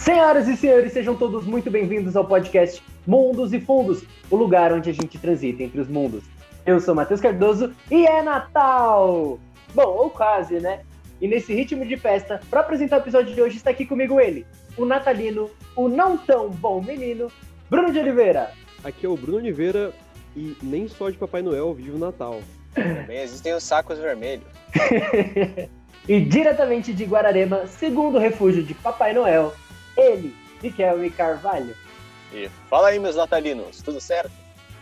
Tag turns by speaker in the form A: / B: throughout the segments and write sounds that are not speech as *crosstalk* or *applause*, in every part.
A: Senhoras e senhores, sejam todos muito bem-vindos ao podcast Mundos e Fundos, o lugar onde a gente transita entre os mundos. Eu sou Matheus Cardoso e é Natal! Bom, ou quase, né? E nesse ritmo de festa, para apresentar o episódio de hoje, está aqui comigo ele, o natalino, o não tão bom menino, Bruno de Oliveira.
B: Aqui é o Bruno Oliveira e nem só de Papai Noel vive o Natal.
C: Também existem os sacos vermelhos. *laughs*
A: e diretamente de Guararema, segundo refúgio de Papai Noel, ele, Miquel Carvalho.
C: E fala aí, meus natalinos, tudo certo?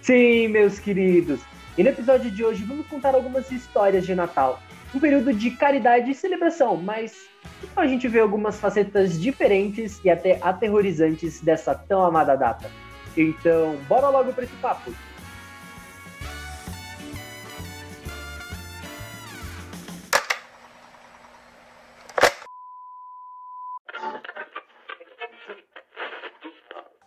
A: Sim, meus queridos. E no episódio de hoje vamos contar algumas histórias de Natal. Um período de caridade e celebração, mas então a gente vê algumas facetas diferentes e até aterrorizantes dessa tão amada data. Então, bora logo para esse papo.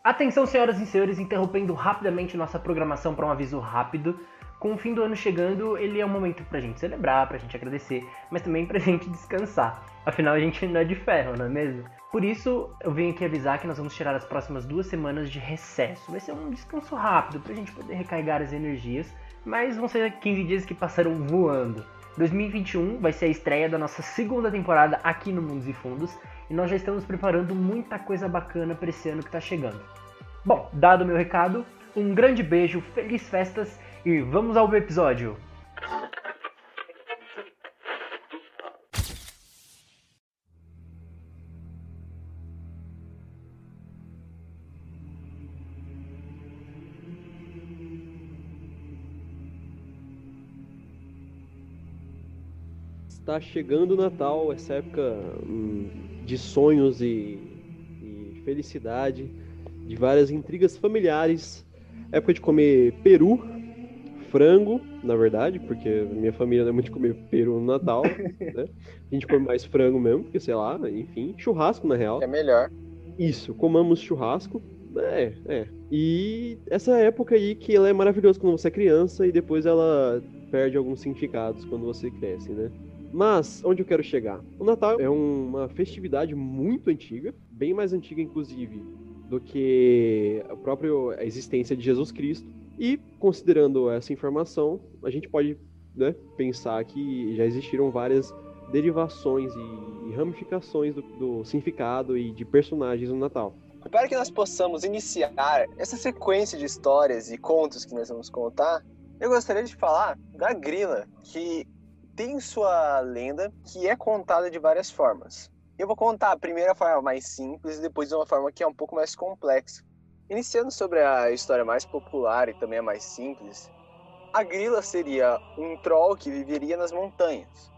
A: Atenção, senhoras e senhores, interrompendo rapidamente nossa programação para um aviso rápido. Com o fim do ano chegando, ele é um momento pra gente celebrar, pra gente agradecer, mas também pra *laughs* gente descansar. Afinal, a gente não é de ferro, não é mesmo? Por isso, eu venho aqui avisar que nós vamos tirar as próximas duas semanas de recesso. Vai ser um descanso rápido pra gente poder recarregar as energias, mas vão ser 15 dias que passaram voando. 2021 vai ser a estreia da nossa segunda temporada aqui no Mundos e Fundos e nós já estamos preparando muita coisa bacana para esse ano que está chegando. Bom, dado o meu recado, um grande beijo, feliz festas e vamos ao episódio!
B: Está chegando o Natal, essa época hum, de sonhos e, e felicidade, de várias intrigas familiares, época de comer peru, frango, na verdade, porque minha família não é muito de comer peru no Natal, *laughs* né? A gente come mais frango mesmo, porque sei lá, enfim, churrasco na real.
C: É melhor.
B: Isso, comamos churrasco. É, é. E essa época aí que ela é maravilhosa quando você é criança e depois ela perde alguns significados quando você cresce, né? Mas, onde eu quero chegar? O Natal é uma festividade muito antiga, bem mais antiga, inclusive, do que a própria existência de Jesus Cristo. E, considerando essa informação, a gente pode né, pensar que já existiram várias derivações e, ramificações do, do significado e de personagens no Natal.
C: Para que nós possamos iniciar essa sequência de histórias e contos que nós vamos contar, eu gostaria de falar da grila, que tem sua lenda que é contada de várias formas. Eu vou contar a primeira forma mais simples e depois uma forma que é um pouco mais complexa. Iniciando sobre a história mais popular e também a mais simples, a grila seria um troll que viveria nas montanhas.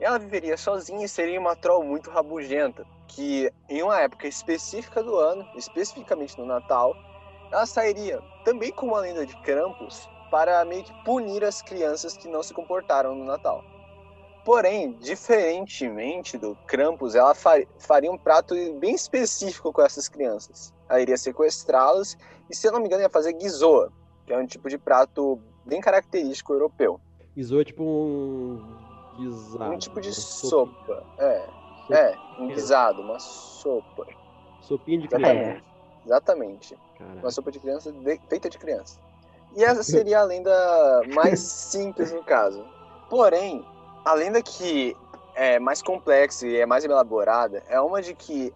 C: Ela viveria sozinha e seria uma troll muito rabugenta, que em uma época específica do ano, especificamente no Natal, ela sairia também com uma lenda de Krampus para meio que punir as crianças que não se comportaram no Natal. Porém, diferentemente do Krampus, ela faria um prato bem específico com essas crianças. Ela iria sequestrá-las e, se eu não me engano, ia fazer guizoa, que é um tipo de prato bem característico europeu.
B: Guizoa é tipo um guisado.
C: Um tipo de sopa. É, é, um guisado, uma sopa.
B: Sopinha de criança.
C: É, exatamente. Caraca. Uma sopa de criança feita de criança. E essa seria a lenda mais *laughs* simples no caso. Porém, a lenda que é mais complexa e é mais elaborada é uma de que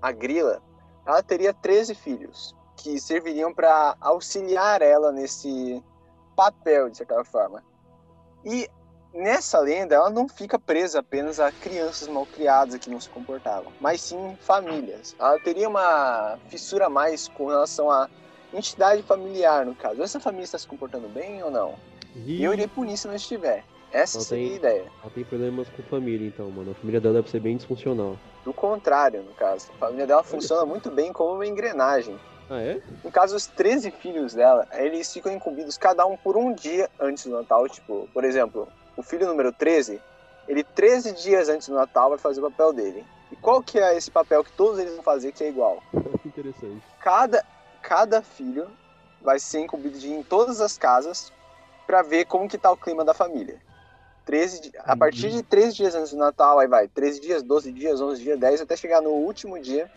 C: a grila ela teria 13 filhos que serviriam para auxiliar ela nesse papel, de certa forma. E nessa lenda, ela não fica presa apenas a crianças mal criadas que não se comportavam, mas sim famílias. Ela teria uma fissura mais com relação à entidade familiar, no caso. Essa família está se comportando bem ou não? E eu irei punir se não estiver. Essa ela seria
B: tem,
C: a ideia.
B: Ela tem problemas com família, então, mano. A família dela deve ser bem disfuncional.
C: Do contrário, no caso. A família dela funciona muito bem como uma engrenagem.
B: Ah, é?
C: No caso, os 13 filhos dela, eles ficam incumbidos cada um por um dia antes do Natal. Tipo, por exemplo, o filho número 13, ele 13 dias antes do Natal vai fazer o papel dele. E qual que é esse papel que todos eles vão fazer que é igual? *laughs*
B: Interessante.
C: Cada, cada filho vai ser incumbido de ir em todas as casas para ver como que tá o clima da família. 13, a partir de 13 dias antes do Natal, aí vai 13 dias, 12 dias, 11 dias, 10, até chegar no último dia,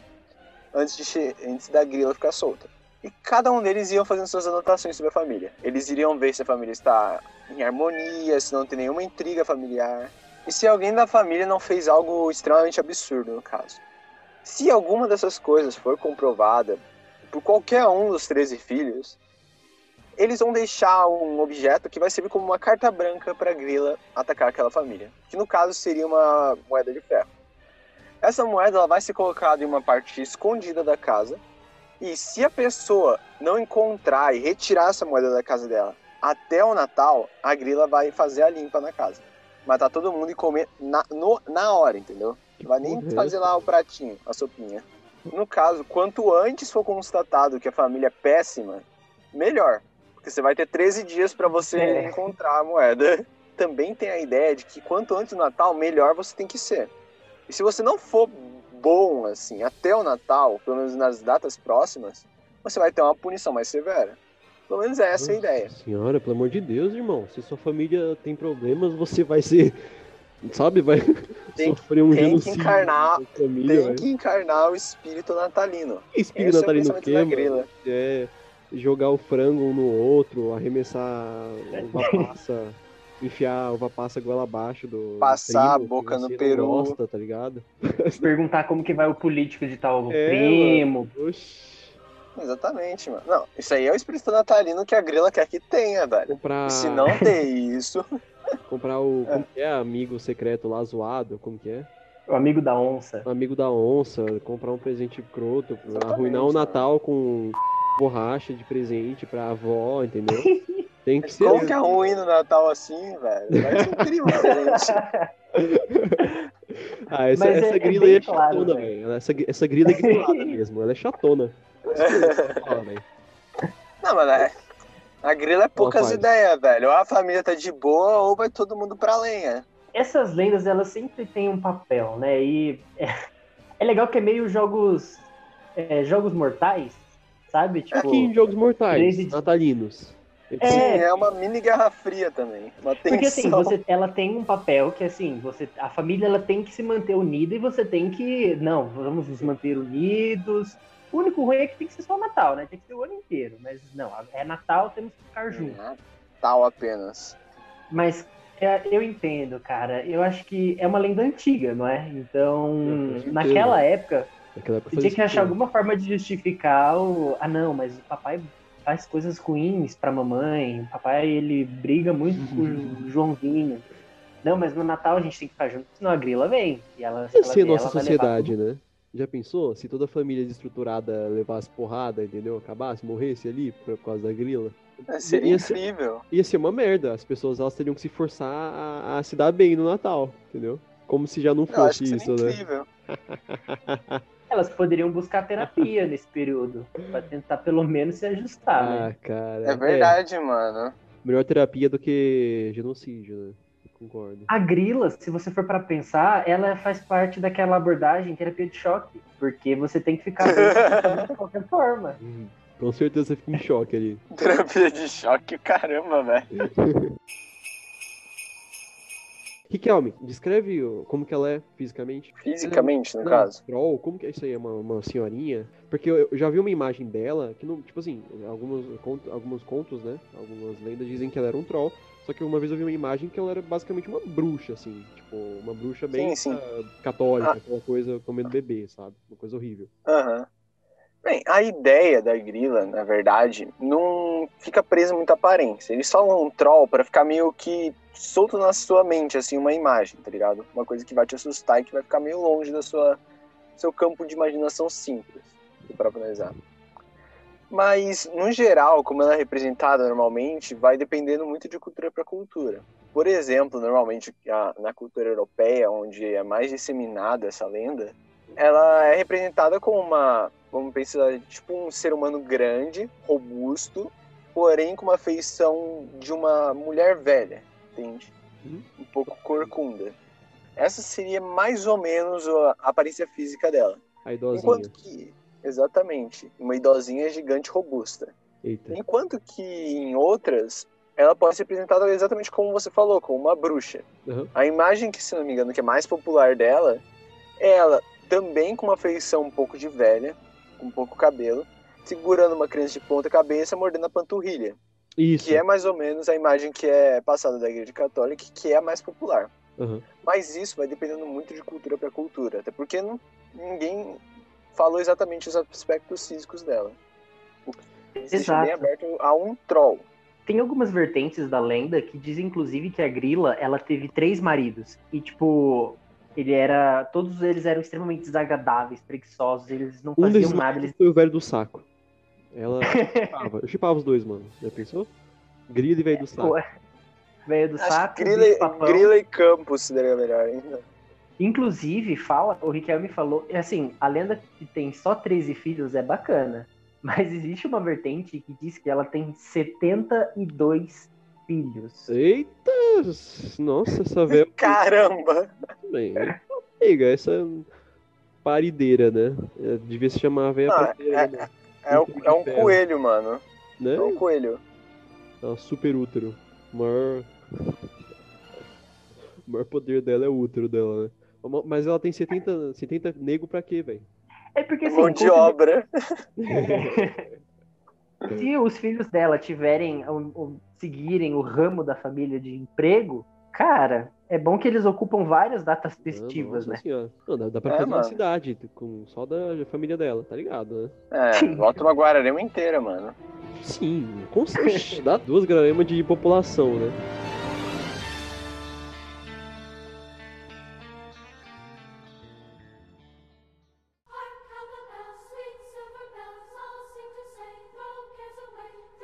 C: antes, de antes da grila ficar solta. E cada um deles iam fazendo suas anotações sobre a família. Eles iriam ver se a família está em harmonia, se não tem nenhuma intriga familiar. E se alguém da família não fez algo extremamente absurdo, no caso. Se alguma dessas coisas for comprovada por qualquer um dos 13 filhos, eles vão deixar um objeto que vai servir como uma carta branca para a grila atacar aquela família, que no caso seria uma moeda de ferro. Essa moeda ela vai ser colocada em uma parte escondida da casa, e se a pessoa não encontrar e retirar essa moeda da casa dela até o Natal, a grila vai fazer a limpa na casa. Matar todo mundo e comer na, no- na hora, entendeu? Não vai nem
B: é
C: fazer lá o pratinho, a sopinha. No caso, quanto antes for constatado que a família é péssima, melhor. Porque você vai ter 13 dias para você
A: É.
C: encontrar a moeda. *laughs* Também tem a ideia de que quanto antes do Natal, melhor você tem que ser. E se você não for bom, assim, até o Natal, pelo menos nas datas próximas, você vai ter uma punição mais severa. Pelo menos é essa a ideia.
B: Nossa Senhora, pelo amor de Deus, irmão. Se sua família tem problemas, você vai ser. Sabe? Vai
C: Tem-
B: sofrer um
C: tem que
B: genocídio.
C: encarnar-
B: da sua família,
C: Tem
B: velho.
C: que encarnar o espírito natalino.
B: Que espírito
C: Esse é o
B: natalino que,
C: grila.
B: É jogar o frango um no outro, arremessar uva passa, enfiar uva passa goela abaixo do.
C: Passar a
B: primo que
C: boca no peru.
B: Gosta, tá ligado?
A: Perguntar como que vai o político de tal *laughs*
B: É,
A: primo.
B: Oxi.
C: Exatamente, mano. Não, isso aí é o espírito natalino que a grila quer que tenha, velho.
B: Comprar,
C: E se não ter isso, *laughs*
B: comprar o. Como que é? Amigo secreto lá zoado, como que é?
A: O amigo da onça.
B: amigo da onça, comprar um presente croto,
C: Exatamente,
B: arruinar o. Natal com borracha de presente pra avó, entendeu? *laughs* Tem que ser.
C: como que é ruim no Natal assim, velho? Vai ser incrível, *laughs* gente.
B: Ah, essa,
A: Mas é-
B: essa
A: é
B: grila é
A: claro,
B: chatona,
A: velho.
B: velho. Essa, essa grila é grilada *laughs* mesmo, ela é chatona. Fala, velho.
C: Não, mano, é... a grila é poucas ideias, velho. Ou a família tá de boa, ou vai todo mundo pra lenha.
A: Essas lendas, elas sempre têm um papel, né? E é, é legal que é meio jogos. é, jogos mortais, sabe? Tipo.
B: Aqui em Jogos Mortais,
A: Crazy-
B: natalinos.
A: É.
C: Sim, é uma mini guerra fria também.
A: Porque assim, você, ela tem um papel que assim, você, a família ela tem que se manter unida e você tem que, não, vamos nos manter unidos. O único ruim é que tem que ser só Natal, né? Tem que ser o ano inteiro. Mas não, é Natal, temos que ficar juntos.
C: Natal apenas.
A: Mas é, eu entendo, cara. Eu acho que é uma lenda antiga, não é? Então, naquela época,
B: Naquela época
A: tinha
B: fazia
A: que achar alguma forma de justificar o. Ah, não, mas o papai faz coisas ruins pra mamãe. O papai, ele briga muito com o Joãozinho. Não, mas no Natal a gente tem que ficar junto, senão a grila vem. E ela, ela
B: ser
A: vier,
B: nossa
A: ela vai levar
B: sociedade, né? Já pensou? Se toda a família desestruturada levasse porrada, entendeu? Acabasse, morresse ali por causa da grila.
C: É, Seria
B: Ia ser-
C: incrível.
B: Ia ser uma merda. As pessoas elas teriam que se forçar a, a se dar bem no Natal, entendeu? Como se já não
C: Eu acho
B: fosse
C: que
B: isso,
C: seria
B: né?
C: incrível. *laughs*
A: Elas poderiam buscar terapia *laughs* nesse período, pra tentar pelo menos se ajustar, né?
B: Ah, cara.
C: É verdade, mano.
B: melhor terapia do que genocídio, né? Concordo.
A: A grila, se você for para pensar, ela faz parte daquela abordagem terapia de choque, porque você tem que ficar *laughs* de qualquer forma.
B: Hum, Com certeza você fica em choque ali. *laughs*
C: Terapia de choque, caramba, velho. *laughs*
B: Riquelme, descreve o- como que ela é fisicamente.
C: Fisicamente, no
B: Não,
C: caso.
B: Troll, como que é isso aí? É uma, uma senhorinha? Porque eu, eu já vi uma imagem dela que não, tipo assim, algumas, cont- alguns contos, né? Algumas lendas dizem que ela era um troll. Só que uma vez eu vi uma imagem que ela era basicamente uma bruxa, assim. Tipo, uma bruxa bem
C: Sim, sim.
B: ah, católica,
C: Ah.
B: aquela coisa comendo bebê, sabe? Uma coisa horrível.
C: Aham. Bem, a ideia da grila, na verdade, não fica presa muito à aparência. Eles falam um troll pra ficar meio que solto na sua mente, assim, uma imagem, tá ligado? Uma coisa que vai te assustar e que vai ficar meio longe da sua seu campo de imaginação simples, para analisar. Mas, no geral, como ela é representada normalmente, vai dependendo muito de cultura para cultura. Por exemplo, normalmente na cultura europeia, onde é mais disseminada essa lenda, ela é representada como uma, vamos pensar, tipo um ser humano grande, robusto, porém com uma feição de uma mulher velha, entende?
B: Uhum.
C: Um pouco corcunda. Essa seria mais ou menos a aparência física dela.
B: A idosinha.
C: Enquanto que, exatamente, uma idosinha gigante robusta.
B: Eita.
C: Enquanto que em outras, ela pode ser representada exatamente como você falou, como uma bruxa.
B: Aham.
C: A imagem que, se não me engano, que é mais popular dela é ela também com uma feição um pouco de velha, com pouco cabelo, segurando uma criança de ponta cabeça, mordendo a panturrilha.
B: Isso.
C: Que é mais ou menos a imagem que é passada da igreja católica, que é a mais popular.
B: Aham.
C: Mas isso vai dependendo muito de cultura para cultura, até porque não, ninguém falou exatamente os aspectos físicos dela. O que existe
A: Exato.
C: bem aberto a um troll.
A: Tem algumas vertentes da lenda que dizem, inclusive, que a Grilla, ela teve três maridos. E, tipo, ele era... Todos eles eram extremamente desagradáveis, preguiçosos, eles não
B: Um
A: faziam nada, eles...
B: foi o velho do saco. Ela *laughs* chipava. Eu chipava os dois, mano. Já pensou? Grilo e velho do saco.
A: Veio do
C: Acho
A: saco, papão.
C: Grilla e Campos seria melhor ainda.
A: Inclusive, fala, o Riquelme falou, assim, a lenda que tem só 13 filhos é bacana, *laughs* mas existe uma vertente que diz que ela tem 72 filhos.
B: Eita! Nossa, essa velha.
C: Caramba!
B: Bem, pega essa parideira, né? É, Devia se chamar a velha
C: Ah,
B: parideira, né?
C: É, um- é um
B: Ferro.
C: coelho, mano.
B: né?
C: É um coelho.
B: É um super útero. O maior... o maior poder dela é o útero dela, né? Mas ela tem 70, 70 nego pra quê, velho?
A: É porque assim,
C: Mão de obra. *laughs*
A: se os filhos dela tiverem, o- o- seguirem o ramo da família de emprego, cara, é bom que eles ocupam várias datas festivas,
B: Nossa
A: né?
B: senhora. Não, dá, dá pra
C: É,
B: fazer uma
C: mano.
B: cidade com, só da família dela, tá ligado, né?
C: É, bota uma Guararema inteira, mano.
B: Sim, com certeza. Dá duas gramas de população, né?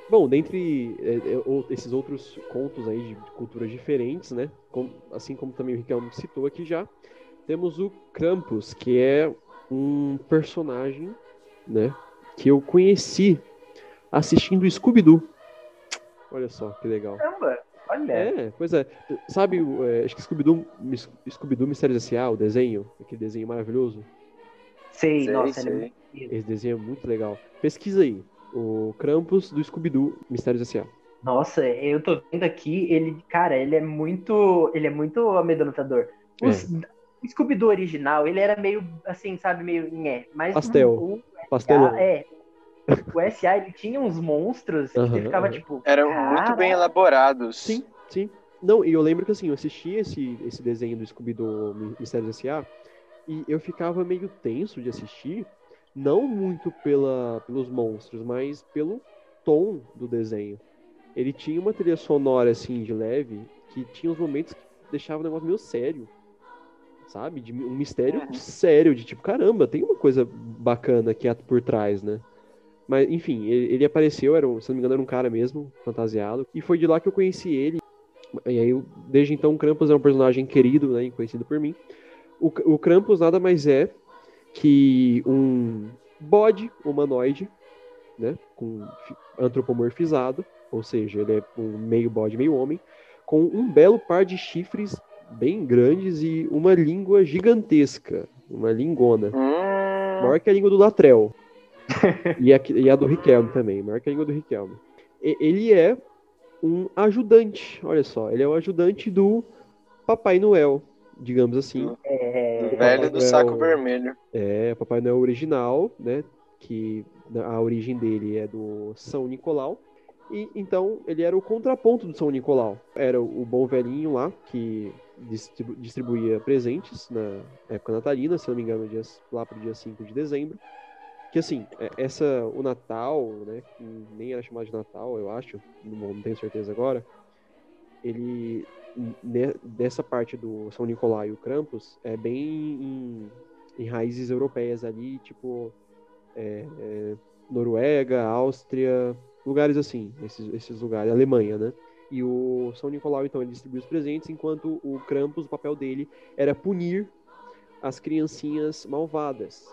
B: Bom, dentre é, é, esses outros contos aí de culturas diferentes, né? com- assim como também o Riquelme citou aqui já, temos o Krampus, que é um personagem, né? Que eu conheci assistindo Scooby-Doo. Olha só que legal.
A: Caramba, olha.
B: É, pois é. Sabe, é, acho que Scooby-Doo, Scooby-Doo Mistérios S.A., o desenho, aquele desenho maravilhoso.
A: Sei,
C: Sei,
A: nossa, ele é
C: sei.
A: muito.
B: Esse desenho é muito legal. Pesquisa aí. O Krampus do Scooby-Doo Mistérios S.A.
A: Nossa, eu tô vendo aqui, ele, cara, ele é muito, ele é muito amedrontador. Os- O Scooby-Doo original, ele era meio, assim, sabe, meio nhé, mas
B: Pastel.
A: o. SA, é, o SA, ele tinha uns monstros que
B: Aham,
A: você ficava, tipo,
C: Eram muito bem elaborados.
B: Sim, sim. Não, e eu lembro que assim, eu assisti esse, esse desenho do Scooby-Doo Mi- Mistérios S.A. e eu ficava meio tenso de assistir, não muito pela, pelos monstros, mas pelo tom do desenho. Ele tinha uma trilha sonora, assim, de leve, que tinha uns momentos que deixava o negócio meio sério, sabe? De, um mistério
C: Uhum.
B: sério, de tipo, caramba, tem uma coisa bacana aqui at- por trás, né? Mas, enfim, ele, ele apareceu, era, um- se não me engano, era um cara mesmo, fantasiado, e foi de lá que eu conheci ele. E aí, desde então, o Krampus é um personagem querido, né, conhecido por mim. O, o Krampus nada mais é que um bode humanoide, né, com fi- antropomorfizado, ou seja, ele é um meio bode, meio homem, com um belo par de chifres bem grandes e uma língua gigantesca, uma lingona.
C: Hum,
B: Maior que a língua do Latrell. *laughs* e, a, e a do Riquelme também, maior que a língua do Riquelme. E- ele é um ajudante, olha só, ele é o ajudante do Papai Noel, digamos assim.
A: é,
C: velho do
B: é
C: saco vermelho.
B: É, Papai Noel original, né? Que a origem dele é do São Nicolau. E então ele era o contraponto do São Nicolau. Era o bom velhinho lá que distribu- distribuía presentes na época natalina, se não me engano, dias, lá pro dia 5 de dezembro. Que assim, é- essa o Natal, né, que nem era chamado de Natal, eu acho, não, não tenho certeza agora. Ele dessa parte do São Nicolau e o Krampus é bem em, em raízes europeias ali, tipo é, é, Noruega, Áustria, lugares assim, esses, esses lugares, Alemanha, né? E o São Nicolau, então, ele distribui os presentes, enquanto o Krampus, o papel dele era punir as criancinhas malvadas.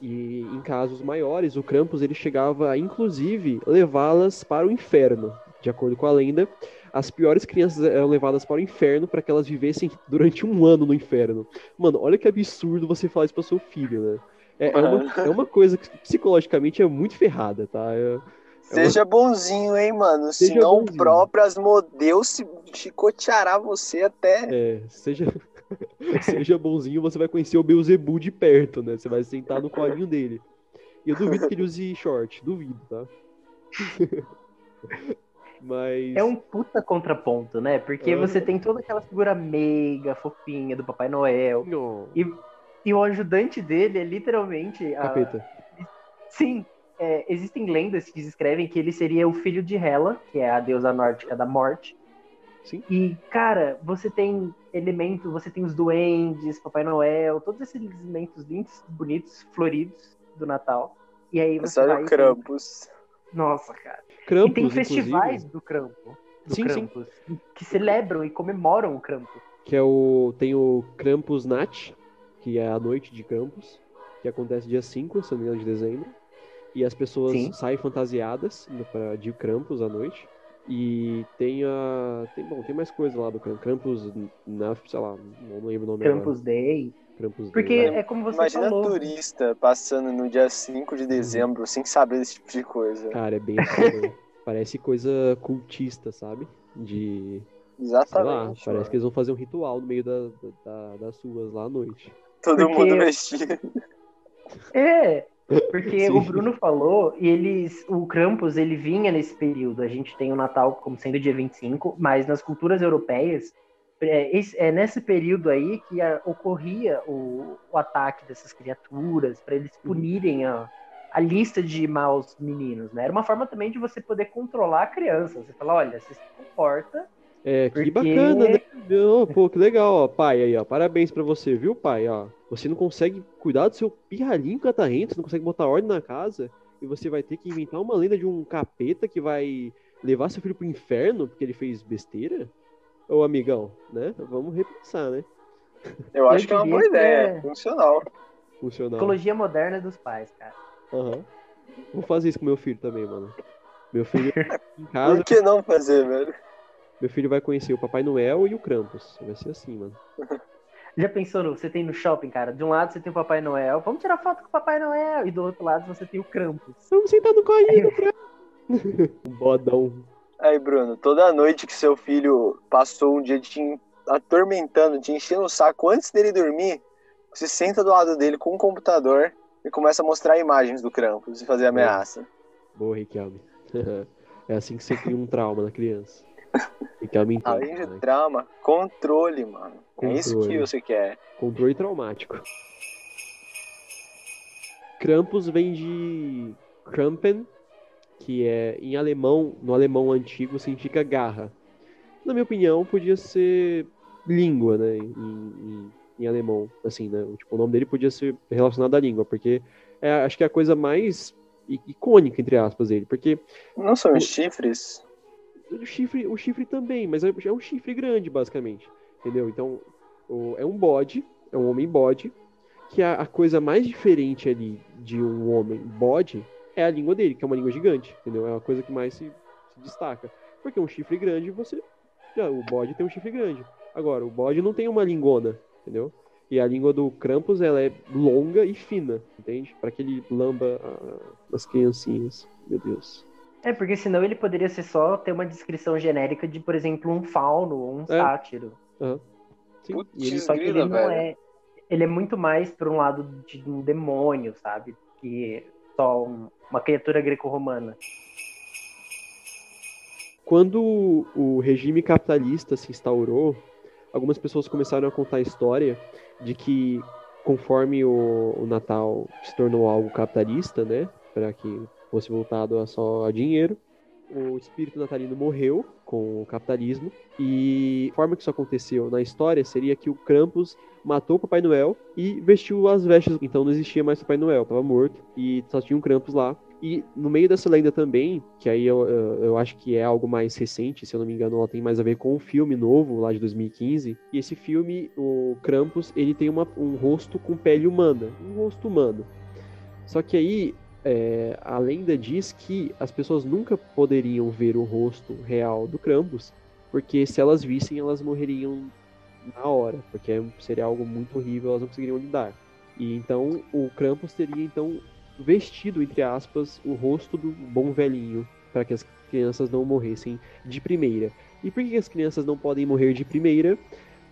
B: E em casos maiores, o Krampus ele chegava a, inclusive, levá-las para o inferno. De acordo com a lenda, as piores crianças eram levadas para o inferno para que elas vivessem durante um ano no inferno. Mano, olha que absurdo você falar isso para seu filho, né? É, é uma, é uma coisa que psicologicamente é muito ferrada, tá? É-
C: Seja bonzinho, hein, mano.
B: Seja
C: Senão o
B: bonzinho.
C: próprio Asmodeus se chicoteará você até.
B: É, seja, *laughs* seja bonzinho, você vai conhecer o Beelzebub de perto, né? Você vai sentar no colinho dele. E eu duvido que ele use short, duvido, tá? *laughs* Mas.
A: É um puta contraponto, né? Porque
B: Aham.
A: você tem toda aquela figura meiga, fofinha do Papai Noel.
B: Não.
A: E, e o ajudante dele é literalmente. a-
B: Capeta.
A: Sim, é, existem lendas que descrevem que ele seria o filho de Hela, que é a deusa nórdica da morte.
B: Sim.
A: E, cara, você tem elementos, você tem os duendes, Papai Noel, todos esses elementos lindos, bonitos, floridos do Natal. E aí você
C: Sabe
A: vai.
C: o Krampus.
A: Nossa, cara.
B: Krampus,
A: e tem
B: inclusive,
A: festivais do Krampus. Do
B: Sim, sim.
A: Krampus, Que celebram e comemoram o Krampus.
B: que é o. Tem o Krampus Nat, que é a noite de Krampus, que acontece dia 5, se não me engano, de dezembro. E as pessoas
A: Sim.
B: saem fantasiadas de Krampus à noite. E tem a. Tem, bom, tem mais coisa lá do Krampus. Krampus, na, sei lá, não lembro o nome
A: Krampus Day.
B: Krampus
A: Porque
B: Day.
A: é como você
C: Imagina
A: falou.
C: turista passando no dia 5 de dezembro sem saber desse tipo de coisa.
B: Cara, é bem. *laughs* Parece coisa cultista, sabe? De. Sei lá,
C: Exatamente.
B: parece
C: mano.
B: que eles vão fazer um ritual no meio da, da- das ruas lá à noite.
C: Todo
A: Porque-
C: mundo vestido.
A: É, porque *laughs*
B: Sim.
A: o Bruno falou, e eles, o Krampus, ele vinha nesse período. A gente tem o Natal como sendo dia 25, mas nas culturas europeias, é, esse- é nesse período aí que a- ocorria o, o ataque dessas criaturas, para eles punirem a, a lista de maus meninos, né? Era uma forma também de você poder controlar a criança. Você fala, olha, você se comporta.
B: É, que
A: Porque-
B: bacana, né? Ô, pô, que legal, ó. Pai, aí, ó. Parabéns pra você, viu, pai? Ó, você não consegue cuidar do seu pirralhinho catarrento, você não consegue botar ordem na casa, e você vai ter que inventar uma lenda de um capeta que vai levar seu filho pro inferno porque ele fez besteira? Ô, amigão, né? Vamos repensar, né?
C: Eu acho que é uma boa ideia.
A: é-
C: Funcional.
B: Funcional.
A: Psicologia moderna dos pais, cara.
B: Aham. Vou fazer isso com meu filho também, mano. Meu filho *laughs* em casa,
C: Por que não fazer, velho?
B: meu filho vai conhecer o Papai Noel e o Krampus. Vai ser assim, mano. *laughs*
A: Já pensou no, você tem no shopping, cara? De um lado você tem o Papai Noel, vamos tirar foto com o Papai Noel, e do outro lado você tem o Krampus.
B: Vamos sentar no colinho, Krampus. *laughs* um bodão.
C: Aí, Bruno, toda noite que seu filho passou um dia te atormentando, te enchendo o saco antes dele dormir, você senta do lado dele com um computador e começa a mostrar imagens do Krampus e fazer ameaça.
B: Boa, Riquelme. *laughs* é assim que você cria um trauma na criança. Riquelme entende,
C: Além de
B: né?
C: trauma, controle, mano. É isso que
B: Controle.
C: você quer.
B: Controle traumático. Krampus vem de Krampen, que é em alemão, no alemão antigo significa garra. Na minha opinião, podia ser língua, né, em, em- em alemão, assim, né, tipo, o nome dele podia ser relacionado à língua, porque é, acho que é a coisa mais icônica, entre aspas, dele, porque
C: Não são os chifres?
B: o chifre, o chifre também, mas é é um chifre grande, basicamente. Entendeu? Então, o- é um bode, é um homem bode, que a, a coisa mais diferente ali de um homem bode é a língua dele, que é uma língua gigante, entendeu? É a coisa que mais se, se destaca. Porque um chifre grande, você. Já, o bode tem um chifre grande. Agora, o bode não tem uma lingona, entendeu? E a língua do Krampus, ela é longa e fina, entende? Para que ele lamba a- as criancinhas. Meu Deus.
A: É, porque senão ele poderia ser só ter uma descrição genérica de, por exemplo, um fauno ou um
B: É.
A: sátiro.
B: Sim,
C: Putz,
B: e ele
A: Só que ele
C: Grila,
A: não
C: velho.
A: é. Ele é muito mais para um lado de um demônio, sabe? Que só um- uma criatura greco-romana.
B: Quando o regime capitalista se instaurou, algumas pessoas começaram a contar a história de que conforme o, o Natal se tornou algo capitalista, né, para que fosse voltado a só a dinheiro, o espírito natalino morreu com o capitalismo e a forma que isso aconteceu na história seria que o Krampus matou o Papai Noel e vestiu as vestes, então não existia mais Papai Noel, estava morto e só tinha um Krampus lá e no meio dessa lenda também, que aí eu, eu, eu acho que é algo mais recente, se eu não me engano, ela tem mais a ver com um filme novo lá de 2015. E esse filme, o Krampus, ele tem uma, um rosto com pele humana, um rosto humano. Só que aí é, a lenda diz que as pessoas nunca poderiam ver o rosto real do Krampus, porque se elas vissem, elas morreriam na hora, porque seria algo muito horrível, elas não conseguiriam lidar. E então o Krampus teria então vestido, entre aspas, o rosto do bom velhinho, para que as crianças não morressem de primeira. E por que as crianças não podem morrer de primeira?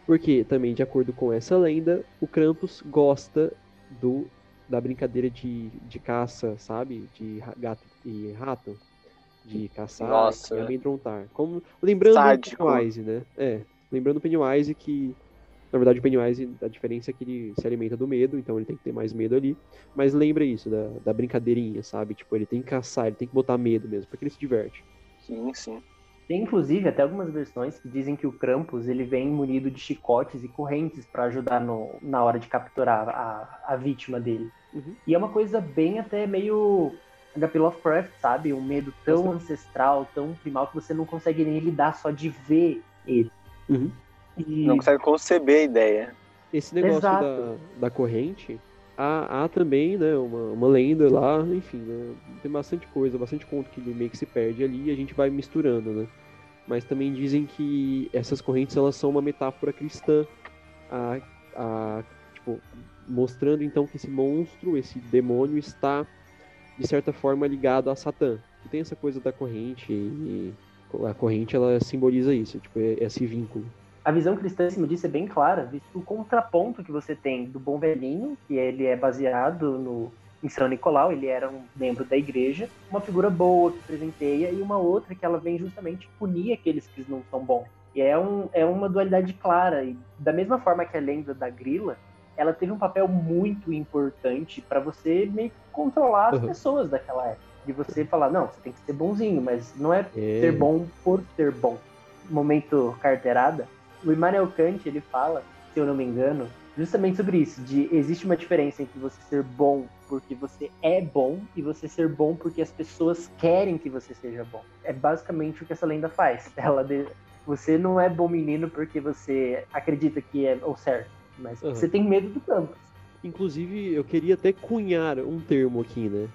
B: Porque, também de acordo com essa lenda, o Krampus gosta do da brincadeira de, de caça, sabe? De gato e rato. De caçar
C: Nossa.
B: e amedrontar. Como, lembrando
C: Sádico.
B: o Pennywise, né? É, lembrando o Pennywise que... Na verdade, o Pennywise, a diferença é que ele se alimenta do medo, então ele tem que ter mais medo ali. Mas lembra isso, da, da brincadeirinha, sabe? Tipo, ele tem que caçar, ele tem que botar medo mesmo, porque ele se diverte.
C: Sim, sim.
A: Tem inclusive até algumas versões que dizem que o Krampus ele vem munido de chicotes e correntes pra ajudar no, na hora de capturar a, a vítima dele.
B: Uhum.
A: E é uma coisa bem até meio HP Lovecraft, sabe? Um medo tão ancestral, tão primal que você não consegue nem lidar só de ver ele.
B: Uhum.
A: E
C: Não consegue conceber a ideia.
B: Esse negócio
A: Exato.
B: da, da corrente, há, há também, né, uma, uma lenda lá, enfim, né, tem bastante coisa, bastante conto que meio que se perde ali e a gente vai misturando, né. Mas também dizem que essas correntes, elas são uma metáfora cristã, a, a, tipo, mostrando então que esse monstro, esse demônio está, de certa forma, ligado a Satã. Tem essa coisa da corrente e a corrente, ela simboliza isso, tipo, esse vínculo.
A: A visão cristã em cima disso é bem clara, visto o contraponto que você tem do Bom Velhinho, que ele é baseado no em São Nicolau, ele era um membro da igreja, uma figura boa que presenteia, e uma outra que ela vem justamente punir aqueles que não são bons. E é, um, é uma dualidade clara. E da mesma forma que a lenda da grila, ela teve um papel muito importante para você meio que controlar as
B: Uhum.
A: pessoas daquela época. De você falar, não, você tem que ser bonzinho, mas não é
B: É,
A: ser bom por ser bom. Momento carteirada, o Immanuel Kant ele fala, se eu não me engano, justamente sobre isso, de existe uma diferença entre você ser bom porque você é bom e você ser bom porque as pessoas querem que você seja bom. É basicamente o que essa lenda faz. *laughs* Ela de- você não é bom menino porque você acredita que é o certo, mas
B: Uhum.
A: você tem medo do campo.
B: Inclusive, eu queria até cunhar um termo aqui, né?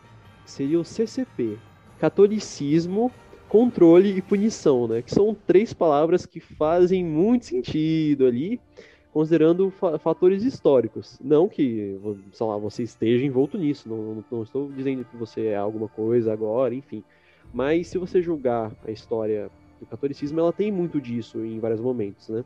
B: Seria o CCP. Catolicismo, controle e punição, né? Que são três palavras que fazem muito sentido ali, considerando fa- fatores históricos. Não que, sei lá, você esteja envolto nisso, não, não- estou dizendo que você é alguma coisa agora, enfim. Mas se você julgar a história do catolicismo, ela tem muito disso em vários momentos, né?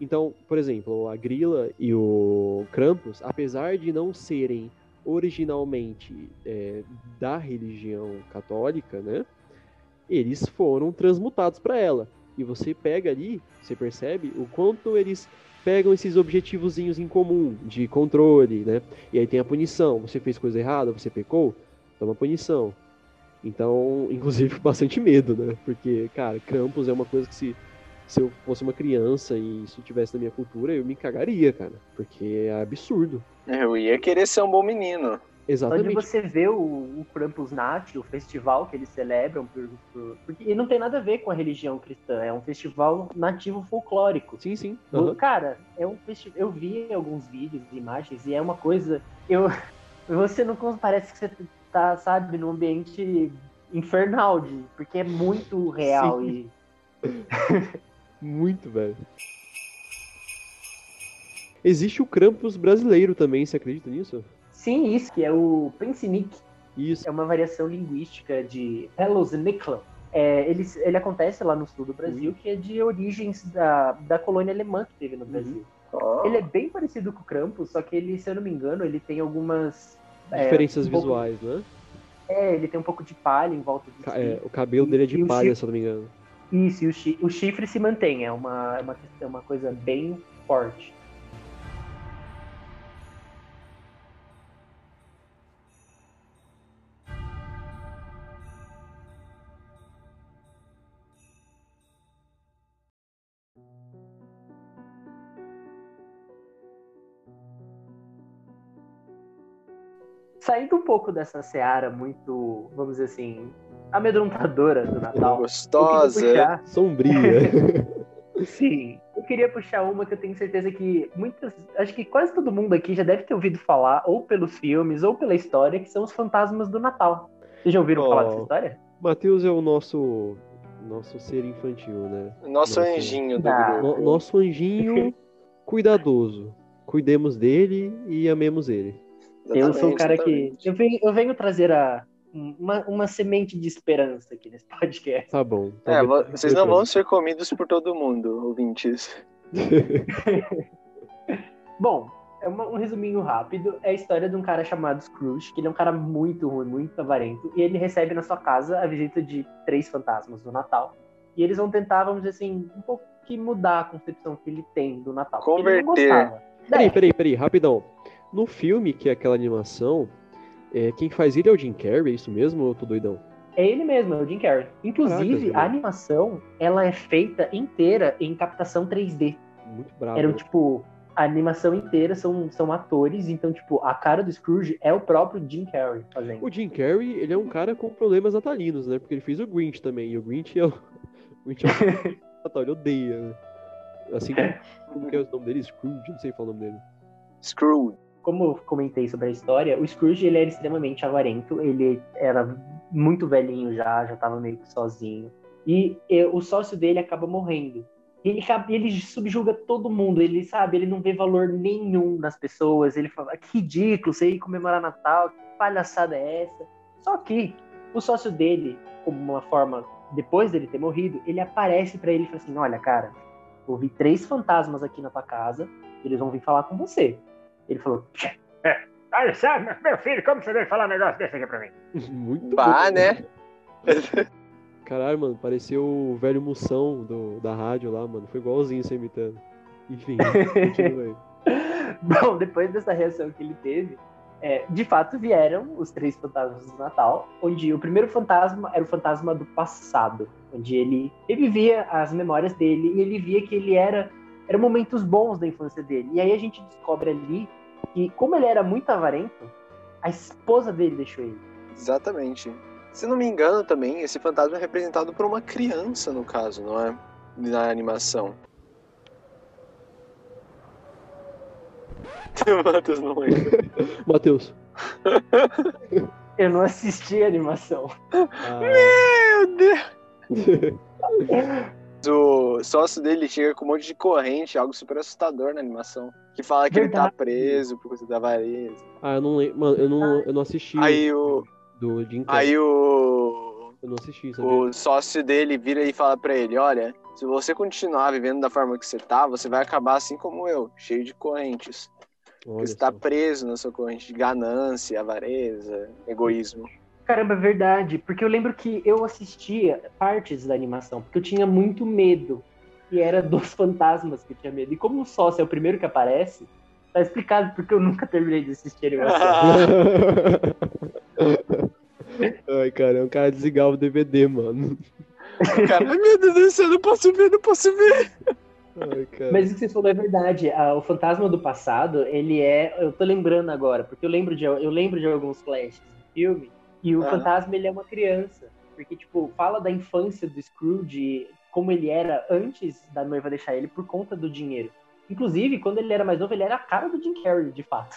B: Então, por exemplo, a Grilla e o Krampus, apesar de não serem originalmente é, da religião católica, né? Eles foram transmutados para ela. E você pega ali, você percebe o quanto eles pegam esses objetivozinhos em comum de controle, né? E aí tem a punição. Você fez coisa errada, você pecou, toma punição. Então, *laughs* inclusive, bastante medo, né? Porque, cara, Krampus é uma coisa que se se eu fosse uma criança e isso tivesse na minha cultura, eu me cagaria, cara. Porque é absurdo.
C: Eu ia querer ser um bom menino.
B: Exatamente.
A: você ver o, o Krampus Nat, o festival que eles celebram, por, por- porque e não tem nada a ver com a religião cristã, é um festival nativo folclórico.
B: Sim, sim. Aham.
A: Cara, é um festival. Eu vi alguns vídeos, imagens, e é uma coisa. Eu, você não parece que você tá, sabe, num ambiente infernal, de, porque é muito real
B: Sim.
A: e *laughs*
B: Muito, velho. Existe o Krampus brasileiro também, você acredita nisso?
A: Sim, isso que é o Pensinic.
B: Isso.
A: É uma variação linguística de Hellos Nikla. É, ele, ele acontece lá no sul do Brasil, que é de origens da, da colônia alemã que teve no Brasil.
C: Ó,
A: Ele é bem parecido com o Krampus, só que ele, se eu não me engano, ele tem algumas. é,
B: Diferenças
A: um pouco-
B: visuais, né?
A: É, ele tem um pouco de palha em volta do
B: é,
A: chifre.
B: o cabelo dele é de palha,
A: chifre-
B: se eu não me engano.
A: Isso, e o, chi- o chifre se mantém, é uma, é uma, é uma coisa bem forte. Saindo um pouco dessa seara muito, vamos dizer assim, amedrontadora do Natal.
C: Gostosa.
A: queria puxar
B: Sombria. *laughs*
A: Sim. Eu queria puxar uma que eu tenho certeza que muitas. Acho que quase todo mundo aqui já deve ter ouvido falar, ou pelos filmes, ou pela história, que são os fantasmas do Natal. Vocês já ouviram
B: Oh.
A: falar dessa história?
B: Matheus é o nosso nosso ser infantil, né?
C: Nosso
B: Nossa.
C: anjinho do
A: Ah.
C: grupo.
B: No- nosso anjinho *laughs* cuidadoso. Cuidemos dele e amemos ele.
A: Eu sou o
C: Exatamente,
A: cara que.
C: exatamente.
A: Eu venho, eu venho trazer a, uma, uma semente de esperança aqui nesse podcast.
B: Tá bom.
C: É, vo-
B: Talvez-
C: vocês não vão ser comidos por todo mundo, ouvintes. *laughs*
A: Bom, é uma- um resuminho rápido. É a história de um cara chamado Scrooge, que ele é um cara muito ruim, muito avarento. E ele recebe na sua casa a visita de três fantasmas do Natal. E eles vão tentar, vamos dizer assim, um pouco que mudar a concepção que ele tem do Natal. porque Ele não
C: Converter.
A: gostava.
B: Peraí,
A: É,
B: peraí, peraí, rapidão. No filme, que é aquela animação, é, quem faz ele é o Jim Carrey, é isso mesmo ou eu tô doidão?
A: É ele mesmo, é o Jim Carrey. Inclusive,
B: Caraca,
A: a animação, ela é feita inteira em captação 3D.
B: Muito bravo.
A: Eram,
B: né?
A: tipo, a animação inteira são, são atores, então, tipo, a cara do Scrooge é o próprio Jim Carrey fazendo.
B: O Jim Carrey, ele é um cara com problemas natalinos, né? Porque ele fez o Grinch também. E o Grinch é o. *laughs* O Grinch é o *laughs* Natal, ele odeia, né? Assim *laughs* como. Como que é o nome dele? Scrooge, não sei falar o nome dele.
C: Screw.
A: Como eu comentei sobre a história, o Scrooge ele era extremamente avarento, ele era muito velhinho já, já tava meio que sozinho. E, eh, o sócio dele acaba morrendo. E ele, ele subjuga todo mundo, ele sabe, ele não vê valor nenhum nas pessoas, ele fala, que ridículo, você ir comemorar Natal, que palhaçada é essa? Só que o sócio dele, como uma forma, depois dele ter morrido, ele aparece pra ele e fala assim, olha, cara, eu vi três fantasmas aqui na tua casa, eles vão vir falar com você. Ele falou,
D: Olha só, meu- meu filho, como você veio falar um negócio desse aqui pra mim?
B: Muito
C: Bah,
B: bom.
C: né? *laughs*
B: Caralho, mano, pareceu o velho Moção do, da rádio lá, mano. Foi igualzinho você imitando. Enfim, continua aí. *laughs*
A: Bom, depois dessa reação que ele teve, é, de fato vieram os três fantasmas do Natal, onde o primeiro fantasma era o fantasma do passado, onde ele revivia as memórias dele e ele via que ele era eram momentos bons da infância dele. E aí a gente descobre ali que como ele era muito avarento, a esposa dele deixou ele.
C: Exatamente. Se não me engano também, esse fantasma é representado por uma criança, no caso, não é? Na animação. *laughs* Matheus não lembra. *laughs*
B: Matheus. *laughs*
A: Eu não assisti a animação.
B: Ah,
C: Meu Deus! O sócio dele chega com um monte de corrente, algo super assustador na animação. Que fala que ele
A: Verdade.
C: tá preso por causa da avareza.
B: ah, eu não lembro. Mano, eu não, eu não assisti
C: Aí o.
B: do Jim.
C: Aí o.
B: Eu não assisti, sabia?
C: O sócio dele vira e fala pra ele: Olha, se você continuar vivendo da forma que você tá, você vai acabar assim como eu, cheio de correntes.
B: Olha
C: Porque você tá
B: só.
C: preso na sua corrente de ganância, avareza, egoísmo.
A: Caramba, é verdade. Porque eu lembro que eu assistia partes da animação, porque eu tinha muito medo. E era dos fantasmas que eu tinha medo. E como o sócio é o primeiro que aparece, tá explicado porque eu nunca terminei de assistir a animação. *laughs*
B: Ai, cara, é um cara desligava o DVD, mano.
C: Cara, ai meu Deus do céu, não posso ver, não posso ver.
B: Ai, cara.
A: Mas o que você falou é verdade. Ah, o fantasma do passado, ele é. Eu tô lembrando agora, porque eu lembro de, eu lembro de alguns flashes do filme. E o
C: Aham.
A: fantasma, ele é uma criança. Porque, tipo, fala da infância do Scrooge, como ele era antes da noiva deixar ele por conta do dinheiro. Inclusive, quando ele era mais novo, ele era a cara do Jim Carrey, de fato.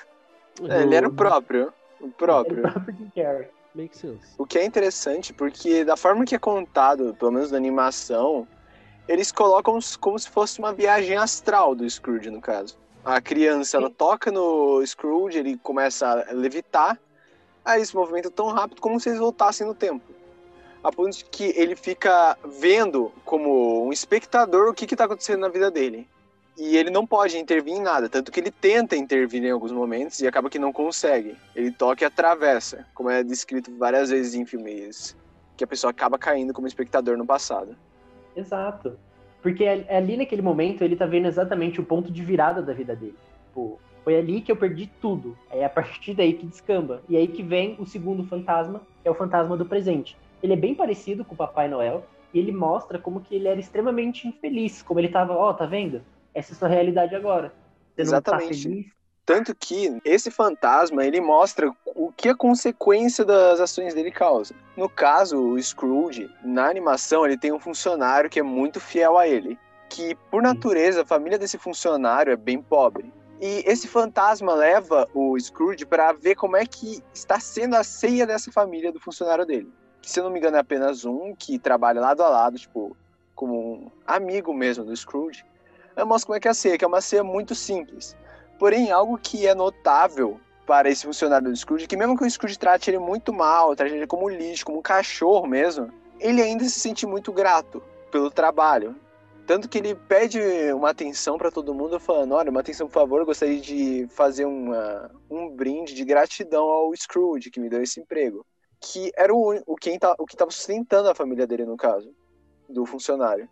C: É, ele era o próprio. O
A: Era
C: próprio.
A: o próprio Jim Carrey.
B: Make sense.
C: O que é interessante, porque da forma que é contado, pelo menos na animação, eles colocam como se fosse uma viagem astral do Scrooge, no caso. A criança, ela
A: Sim.
C: toca no Scrooge, ele começa a levitar, aí movimenta tão rápido como se eles voltassem no tempo. A ponto de que ele fica vendo como um espectador o que está acontecendo na vida dele. E ele não pode intervir em nada, tanto que ele tenta intervir em alguns momentos e acaba que não consegue. Ele toca e atravessa, como é descrito várias vezes em filmes que a pessoa acaba caindo como espectador no passado.
A: Exato. Porque ali ali naquele momento ele tá vendo exatamente o ponto de virada da vida dele. Tipo, foi ali que eu perdi tudo. É a partir daí que descamba. E aí que vem o segundo fantasma, que é o fantasma do presente. Ele é bem parecido com o Papai Noel e ele mostra como que ele era extremamente infeliz, como ele tava, ó, tá vendo? Essa é a sua realidade agora. Você não tá
C: Exatamente.
A: feliz?
C: Tanto que esse fantasma, ele mostra o que a consequência das ações dele causa. No caso, o Scrooge, na animação, ele tem um funcionário que é muito fiel a ele. Que, por natureza, a família desse funcionário é bem pobre. E esse fantasma leva o Scrooge para ver como é que está sendo a ceia dessa família do funcionário dele. Que, se eu não me engano, é apenas um que trabalha lado a lado, tipo, como um amigo mesmo do Scrooge. Aí mostra como é que é a ceia, que é uma ceia muito simples. Porém, algo que é notável para esse funcionário do Scrooge, que mesmo que o Scrooge trate ele muito mal, trate ele como lixo, como um cachorro mesmo, ele ainda se sente muito grato pelo trabalho. Tanto que ele pede uma atenção pra todo mundo, falando: Olha, uma atenção, por favor, gostaria de fazer uma, um brinde de gratidão ao Scrooge, que me deu esse emprego. Que era o, o, quem tá, o que estava sustentando a família dele, no caso, do funcionário.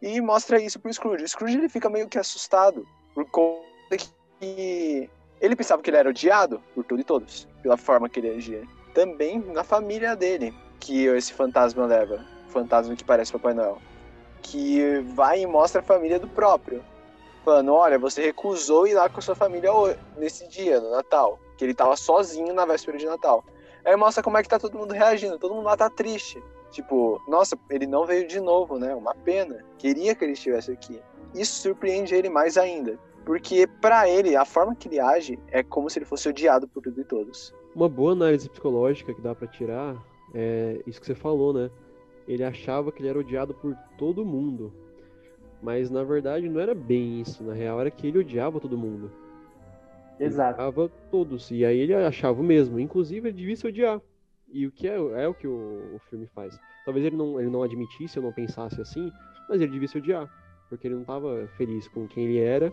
C: E mostra isso pro Scrooge. O Scrooge ele fica meio que assustado por conta que ele pensava que ele era odiado por tudo e todos, pela forma que ele agia. Também na família dele, que esse fantasma leva. Fantasma que parece Papai Noel que vai e mostra a família do próprio. Falando, olha, você recusou ir lá com a sua família nesse dia, no Natal. Que ele tava sozinho na véspera de Natal. Aí mostra como é que tá todo mundo reagindo. Todo mundo lá tá triste. Tipo, nossa, ele não veio de novo, né? Uma pena. Queria que ele estivesse aqui. Isso surpreende ele mais ainda. Porque pra ele, a forma que ele age é como se ele fosse odiado por tudo e todos.
B: Uma boa análise psicológica que dá pra tirar é isso que você falou, né? Ele achava que ele era odiado por todo mundo. Mas na verdade não era bem isso. Na real era que ele odiava todo mundo. Ele
A: Exato.
B: odiava todos. E aí ele achava o mesmo. Inclusive ele devia se odiar. E o que é, é o que o, o filme faz. Talvez ele não, ele não admitisse ou não pensasse assim, mas ele devia se odiar. Porque ele não estava feliz com quem ele era.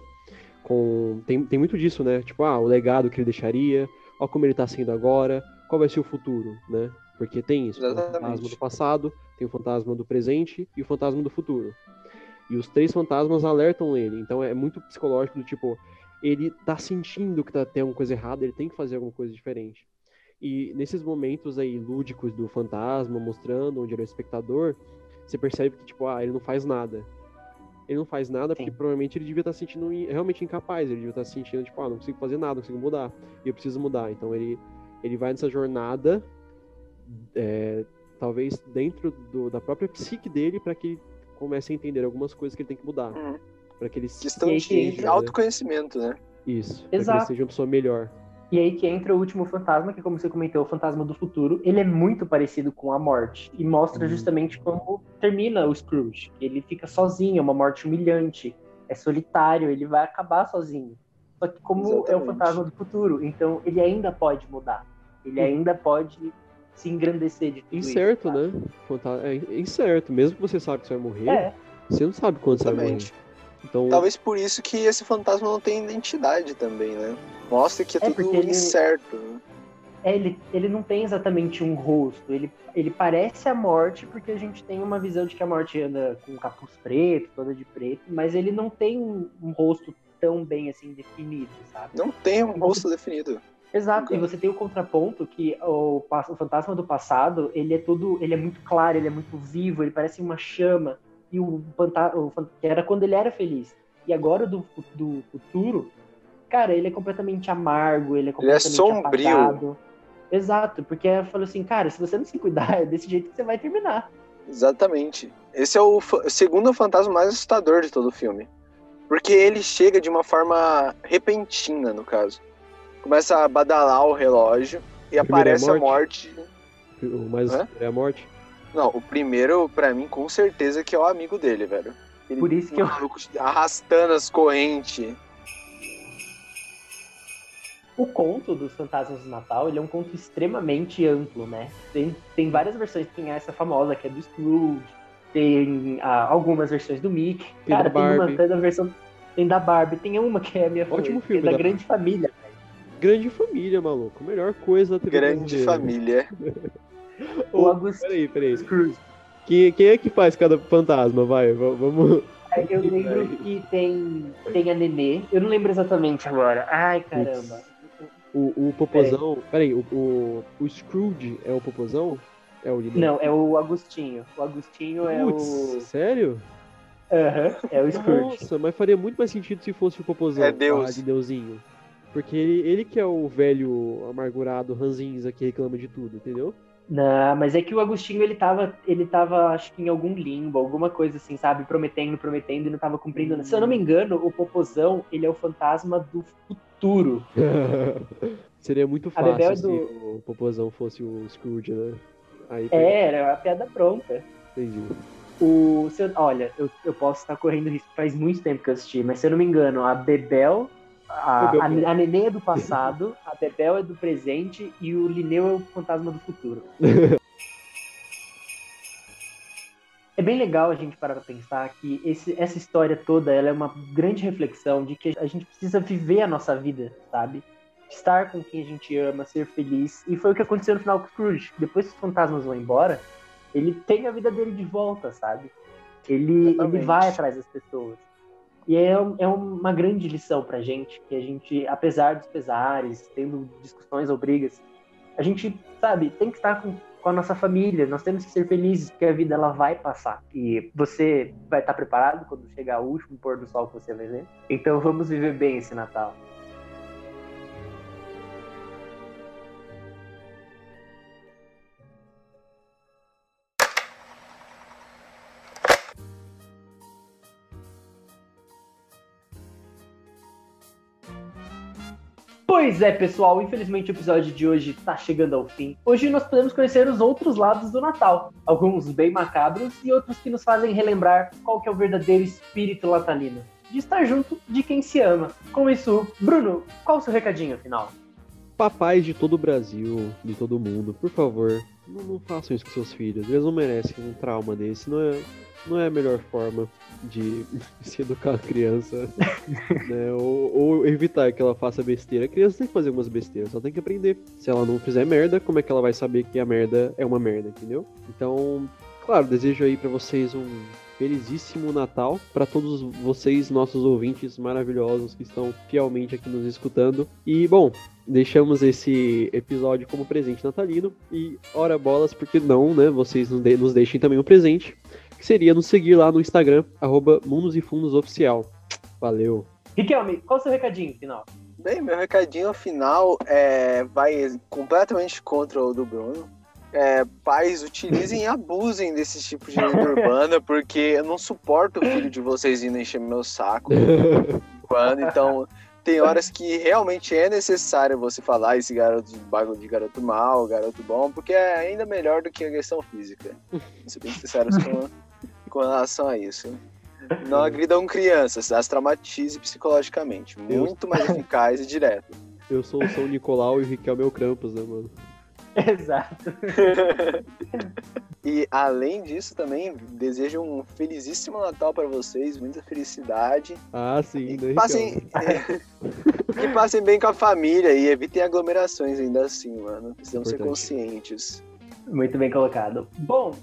B: Com... Tem, tem muito disso, né? Tipo, ah, o legado que ele deixaria, ó como ele tá sendo agora, qual vai ser o futuro, né? Porque tem isso, tem o fantasma
C: Exatamente.
B: do passado, tem o fantasma do presente e o fantasma do futuro. E os três fantasmas alertam ele. Então é muito psicológico do tipo, ele tá sentindo que tá, tem alguma coisa errada, ele tem que fazer alguma coisa diferente. E nesses momentos aí lúdicos do fantasma, mostrando onde ele é o espectador, você percebe que, tipo, ah, ele não faz nada. Ele não faz nada porque
A: Sim.
B: provavelmente ele devia estar se sentindo in- realmente incapaz, ele devia estar se sentindo, tipo, ah, não consigo fazer nada, não consigo mudar. E eu preciso mudar. Então ele, ele vai nessa jornada, é, talvez dentro do- da própria psique dele, para que ele comece a entender algumas coisas que ele tem que mudar.
C: Uhum.
B: Para que ele
C: Questão
A: E aí que
C: de
B: né?
C: autoconhecimento, né?
B: Isso. Pra que ele
A: Exato.
B: seja uma pessoa melhor.
A: E aí que entra o último fantasma, que como você comentou, o fantasma do futuro. Ele é muito parecido com a morte. E mostra
B: Uhum.
A: justamente como termina o Scrooge. Ele fica sozinho, é uma morte humilhante. É solitário, ele vai acabar sozinho. Só que como é o
C: Exatamente.
A: fantasma do futuro, então ele ainda pode mudar. Ele
B: Uhum.
A: ainda pode se engrandecer de tudo isso,
B: Incerto,
A: sabe?
B: né? Fanta- É incerto. Mesmo que você sabe que você vai morrer,
A: É,
B: você não sabe quando você vai morrer.
C: Exatamente.
B: Então,
C: Talvez por isso que esse fantasma não tem identidade também, né? Mostra que é,
A: É,
C: tudo
A: ele-
C: incerto. né?
A: É, ele, ele não tem exatamente um rosto. Ele, ele parece a morte porque a gente tem uma visão de que a morte anda com um capuz preto, toda de preto, mas ele não tem um, um rosto tão bem assim definido, sabe?
C: Não tem um rosto definido.
A: Exato. E você tem o contraponto que o, o fantasma do passado, ele é todo, ele é muito claro, ele é muito vivo, ele parece uma chama. E o fantasma, que era quando ele era feliz. E agora o do, do futuro, cara, ele é completamente amargo, ele é
C: Ele é
A: completamente
C: sombrio.
A: apagado. Exato, porque ela falou assim, cara, se você não se cuidar, *laughs* é desse jeito que você vai terminar.
C: Exatamente. Esse é o o segundo fantasma mais assustador de todo o filme. Porque ele chega de uma forma repentina, no caso. Começa a badalar o relógio e aparece
B: é a
C: a morte.
B: o mais
C: Hã?
B: é a morte.
C: Não, o primeiro, pra mim, com certeza que é o amigo dele, velho. Ele,
A: Por isso que eu-
C: arrastando as correntes.
A: O conto dos fantasmas do Natal, ele é um conto extremamente amplo, né? Tem, tem várias versões, tem essa famosa que é do Scrooge, tem ah, algumas versões do Mickey.
B: Tem
A: Cara,
B: da
A: tem uma
B: Barbie.
A: tem da versão tem da Barbie, tem uma que é a minha
B: Ótimo
A: favorita, que
B: filme
A: é da
B: da
A: Grande Família.
B: Grande família, maluco. Melhor coisa da TV
C: Grande
B: brasileira.
C: família.
A: O *laughs*
B: Ô,
A: Agostinho
B: Peraí, peraí.
A: Scrooge.
B: Quem, quem é que faz cada fantasma? Vai, va- vamos.
A: Eu lembro que tem, tem a Nenê, eu não lembro exatamente agora. Ai, caramba.
B: O, o Popozão. Peraí, o, o, o Scrooge é o Popozão? É o líder?
A: Não, é o Agostinho. O Agostinho é
B: Putz,
A: o.
B: sério?
A: Aham, é o Scrooge.
B: Nossa, mas faria muito mais sentido se fosse o Popozão.
C: É Deus.
B: falar de Deusinho. Porque ele, ele que é o velho amargurado ranzinza que reclama de tudo, entendeu?
A: Não, mas é que o Agostinho, ele tava, ele tava, acho que em algum limbo, alguma coisa assim, sabe? Prometendo, prometendo e não tava cumprindo. nada. Se eu não me engano, o Popozão, ele é o fantasma do futuro. *laughs*
B: Seria muito
A: Bebel
B: fácil
A: é
B: se o Popozão fosse o Scrooge, né? Aí
A: É, era a piada pronta.
B: entendi.
A: O, eu- olha, eu, eu posso estar correndo risco, faz muito tempo que eu assisti, mas se eu não me engano, a Bebel, a, a, a Nenê é do passado, a Bebel é do presente e o Lineu é o fantasma do futuro. é bem legal a gente parar para pensar que esse, essa história toda ela é uma grande reflexão de que a gente precisa viver a nossa vida, sabe? Estar com quem a gente ama, ser feliz. E foi o que aconteceu no final com o Scrooge. Depois que os fantasmas vão embora, ele tem a vida dele de volta, sabe? Ele, ele vai atrás das pessoas. E é, é uma grande lição pra gente, que a gente, apesar dos pesares, tendo discussões ou brigas, a gente, sabe, tem que estar com com a nossa família. Nós temos que ser felizes, porque a vida ela vai passar. E você vai estar preparado quando chegar o último pôr do sol que você vai ver. Então vamos viver bem esse Natal. Pois é, pessoal, infelizmente o episódio de hoje está chegando ao fim. Hoje nós podemos conhecer os outros lados do Natal, alguns bem macabros e outros que nos fazem relembrar qual que é o verdadeiro espírito natalino, de estar junto de quem se ama. Com isso, Bruno, qual o seu recadinho final?
B: Papais de todo o Brasil, de todo mundo, por favor, não, não façam isso com seus filhos. Eles não merecem um trauma desse, não é, não é a melhor forma de *laughs* se educar a criança, *laughs* né? Ou, ou, evitar que ela faça besteira. A criança tem que fazer algumas besteiras, só tem que aprender. Se ela não fizer merda, como é que ela vai saber que a merda é uma merda, entendeu? Então, claro, desejo aí para vocês um felizíssimo Natal para todos vocês, nossos ouvintes maravilhosos que estão fielmente aqui nos escutando. E, bom, deixamos esse episódio como presente natalino. E, ora bolas, porque não, né? Vocês nos deixem também um presente que seria nos seguir lá no Instagram, arroba Mundos e Fundos Oficial. Valeu.
A: Riquelme, qual o seu recadinho final?
C: Bem, meu recadinho final é, vai completamente contra o do Bruno. É, pais, utilizem e *laughs* abusem desse tipo de lenda urbana, porque eu não suporto o filho de vocês indo encher meu saco. *laughs* quando, então, tem horas que realmente é necessário você falar esse garoto de bagulho de garoto mal, garoto bom, porque é ainda melhor do que a questão física. Isso bem sincero com, relação a isso. Não agridam crianças, as traumatize psicologicamente. Muito *laughs* mais eficaz e direto.
B: Eu sou o São Nicolau e o Riquelme é o Krampus, né, mano? *laughs*
A: Exato.
C: e além disso, também desejo um felizíssimo Natal para vocês, muita felicidade.
B: Ah, sim,
C: e né, passem, *laughs* que passem bem com a família e evitem aglomerações ainda assim, mano. Precisamos Importante. ser conscientes.
A: Muito bem colocado. Bom,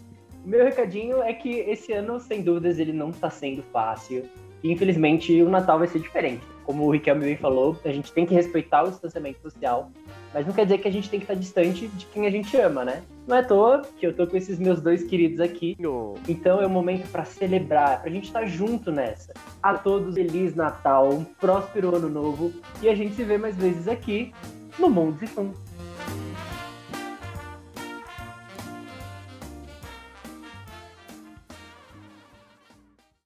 A: meu recadinho é que esse ano, sem dúvidas, ele não está sendo fácil. E infelizmente o Natal vai ser diferente. Como o Riquelme bem falou, a gente tem que respeitar o distanciamento social, mas não quer dizer que a gente tem que estar distante de quem a gente ama, né? Não é à toa que eu tô com esses meus dois queridos aqui. Então é o um momento para celebrar, pra gente estar junto nessa. A todos, Feliz Natal, um próspero Ano Novo e a gente se vê mais vezes aqui no Mundo e Fundos.